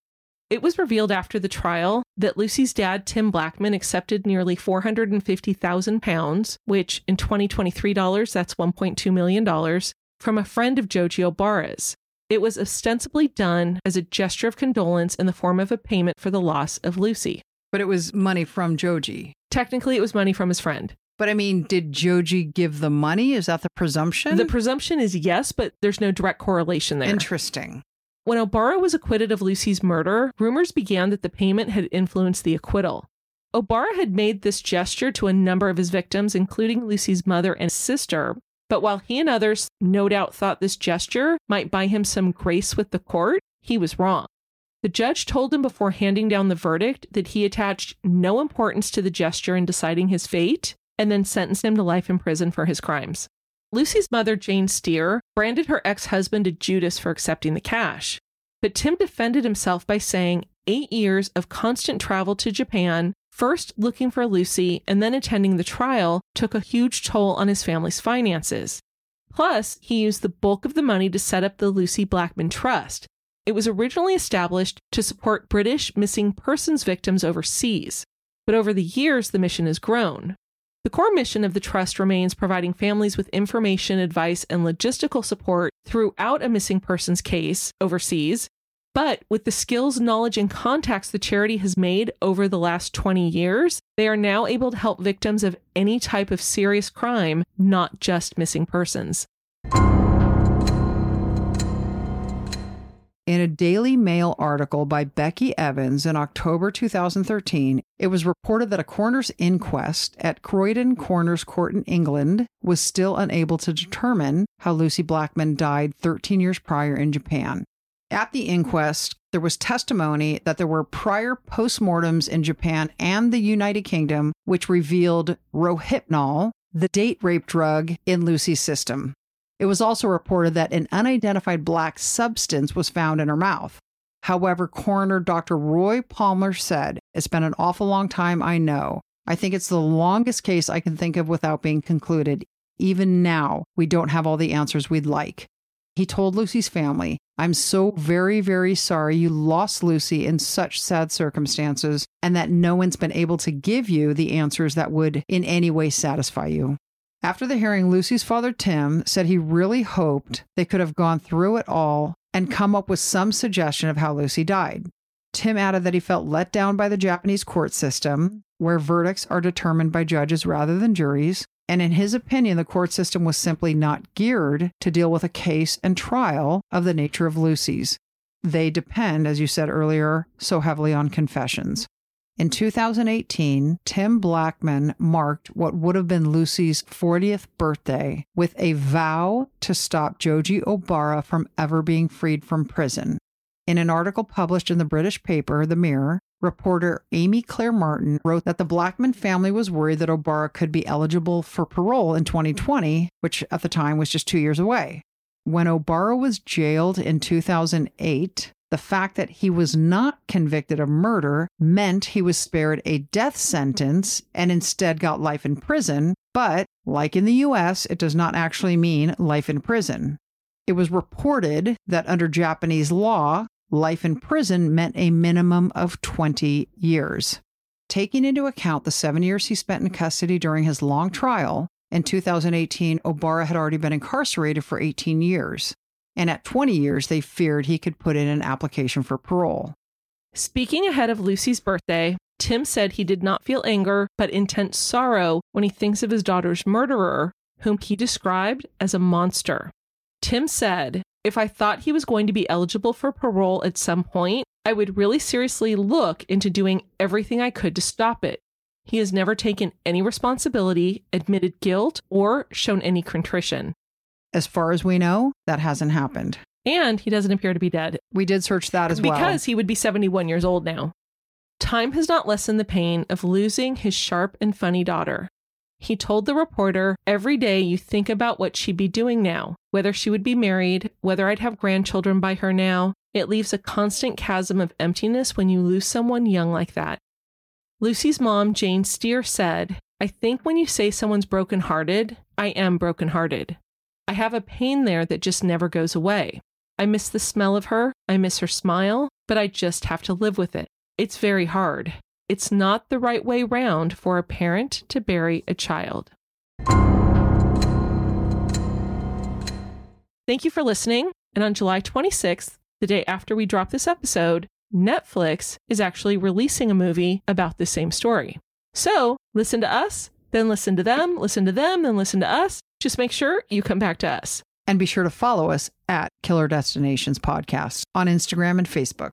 It was revealed after the trial that Lucie's dad, Tim Blackman, accepted nearly 450,000 pounds, which in 2023 dollars, that's $1.2 million, from a friend of Joji Obara's. It was ostensibly done as a gesture of condolence in the form of a payment for the loss of Lucie. But it was money from Joji. Technically, it was money from his friend. But I mean, did Joji give the money? Is that the presumption? The presumption is yes, but there's no direct correlation there. Interesting. When Obara was acquitted of Lucie's murder, rumors began that the payment had influenced the acquittal. Obara had made this gesture to a number of his victims, including Lucie's mother and sister, but while he and others no doubt thought this gesture might buy him some grace with the court, he was wrong. The judge told him before handing down the verdict that he attached no importance to the gesture in deciding his fate and then sentenced him to life in prison for his crimes. Lucie's mother, Jane Steer, branded her ex husband a Judas for accepting the cash. But Tim defended himself by saying eight years of constant travel to Japan, first looking for Lucy and then attending the trial, took a huge toll on his family's finances. Plus, he used the bulk of the money to set up the Lucie Blackman Trust. It was originally established to support British missing persons victims overseas, but over the years the mission has grown. The core mission of the Trust remains providing families with information, advice, and logistical support throughout a missing persons case overseas. But with the skills, knowledge, and contacts the charity has made over the last 20 years, they are now able to help victims of any type of serious crime, not just missing persons. In a Daily Mail article by Becky Evans in October 2013, it was reported that a coroner's inquest at Croydon Coroner's Court in England was still unable to determine how Lucie Blackman died 13 years prior in Japan. At the inquest, there was testimony that there were prior postmortems in Japan and the United Kingdom which revealed Rohypnol, the date rape drug in Lucie's system. It was also reported that an unidentified black substance was found in her mouth. However, coroner Dr. Roy Palmer said, It's been an awful long time, I know. I think it's the longest case I can think of without being concluded. Even now, we don't have all the answers we'd like. He told Lucie's family, I'm so very, very sorry you lost Lucie in such sad circumstances and that no one's been able to give you the answers that would in any way satisfy you. After the hearing, Lucie's father, Tim, said he really hoped they could have gone through it all and come up with some suggestion of how Lucie died. Tim added that he felt let down by the Japanese court system, where verdicts are determined by judges rather than juries, and in his opinion, the court system was simply not geared to deal with a case and trial of the nature of Lucie's. They depend, as you said earlier, so heavily on confessions. In 2018, Tim Blackman marked what would have been Lucie's 40th birthday with a vow to stop Joji Obara from ever being freed from prison. In an article published in the British paper, The Mirror, reporter Amy Claire Martin wrote that the Blackman family was worried that Obara could be eligible for parole in 2020, which at the time was just two years away. When Obara was jailed in 2008, the fact that he was not convicted of murder meant he was spared a death sentence and instead got life in prison. But, like in the US, it does not actually mean life in prison. It was reported that under Japanese law, life in prison meant a minimum of 20 years. Taking into account the seven years he spent in custody during his long trial, in 2018, Obara had already been incarcerated for 18 years and at 20 years, they feared he could put in an application for parole. Speaking ahead of Lucie's birthday, Tim said he did not feel anger, but intense sorrow when he thinks of his daughter's murderer, whom he described as a monster. Tim said, If I thought he was going to be eligible for parole at some point, I would really seriously look into doing everything I could to stop it. He has never taken any responsibility, admitted guilt, or shown any contrition. As far as we know, that hasn't happened. And he doesn't appear to be dead. We did search that as because well. Because he would be 71 years old now. Time has not lessened the pain of losing his sharp and funny daughter. He told the reporter, Every day you think about what she'd be doing now, whether she would be married, whether I'd have grandchildren by her now. It leaves a constant chasm of emptiness when you lose someone young like that. Lucie's mom, Jane Steer, said, I think when you say someone's brokenhearted, I am brokenhearted. I have a pain there that just never goes away. I miss the smell of her, I miss her smile, but I just have to live with it. It's very hard. It's not the right way round for a parent to bury a child. Thank you for listening. And on July 26th, the day after we drop this episode, Netflix is actually releasing a movie about the same story. So listen to us, then listen to them, listen to them, then listen to us. Just make sure you come back to us. And be sure to follow us at Killer Destinations Podcast on Instagram and Facebook.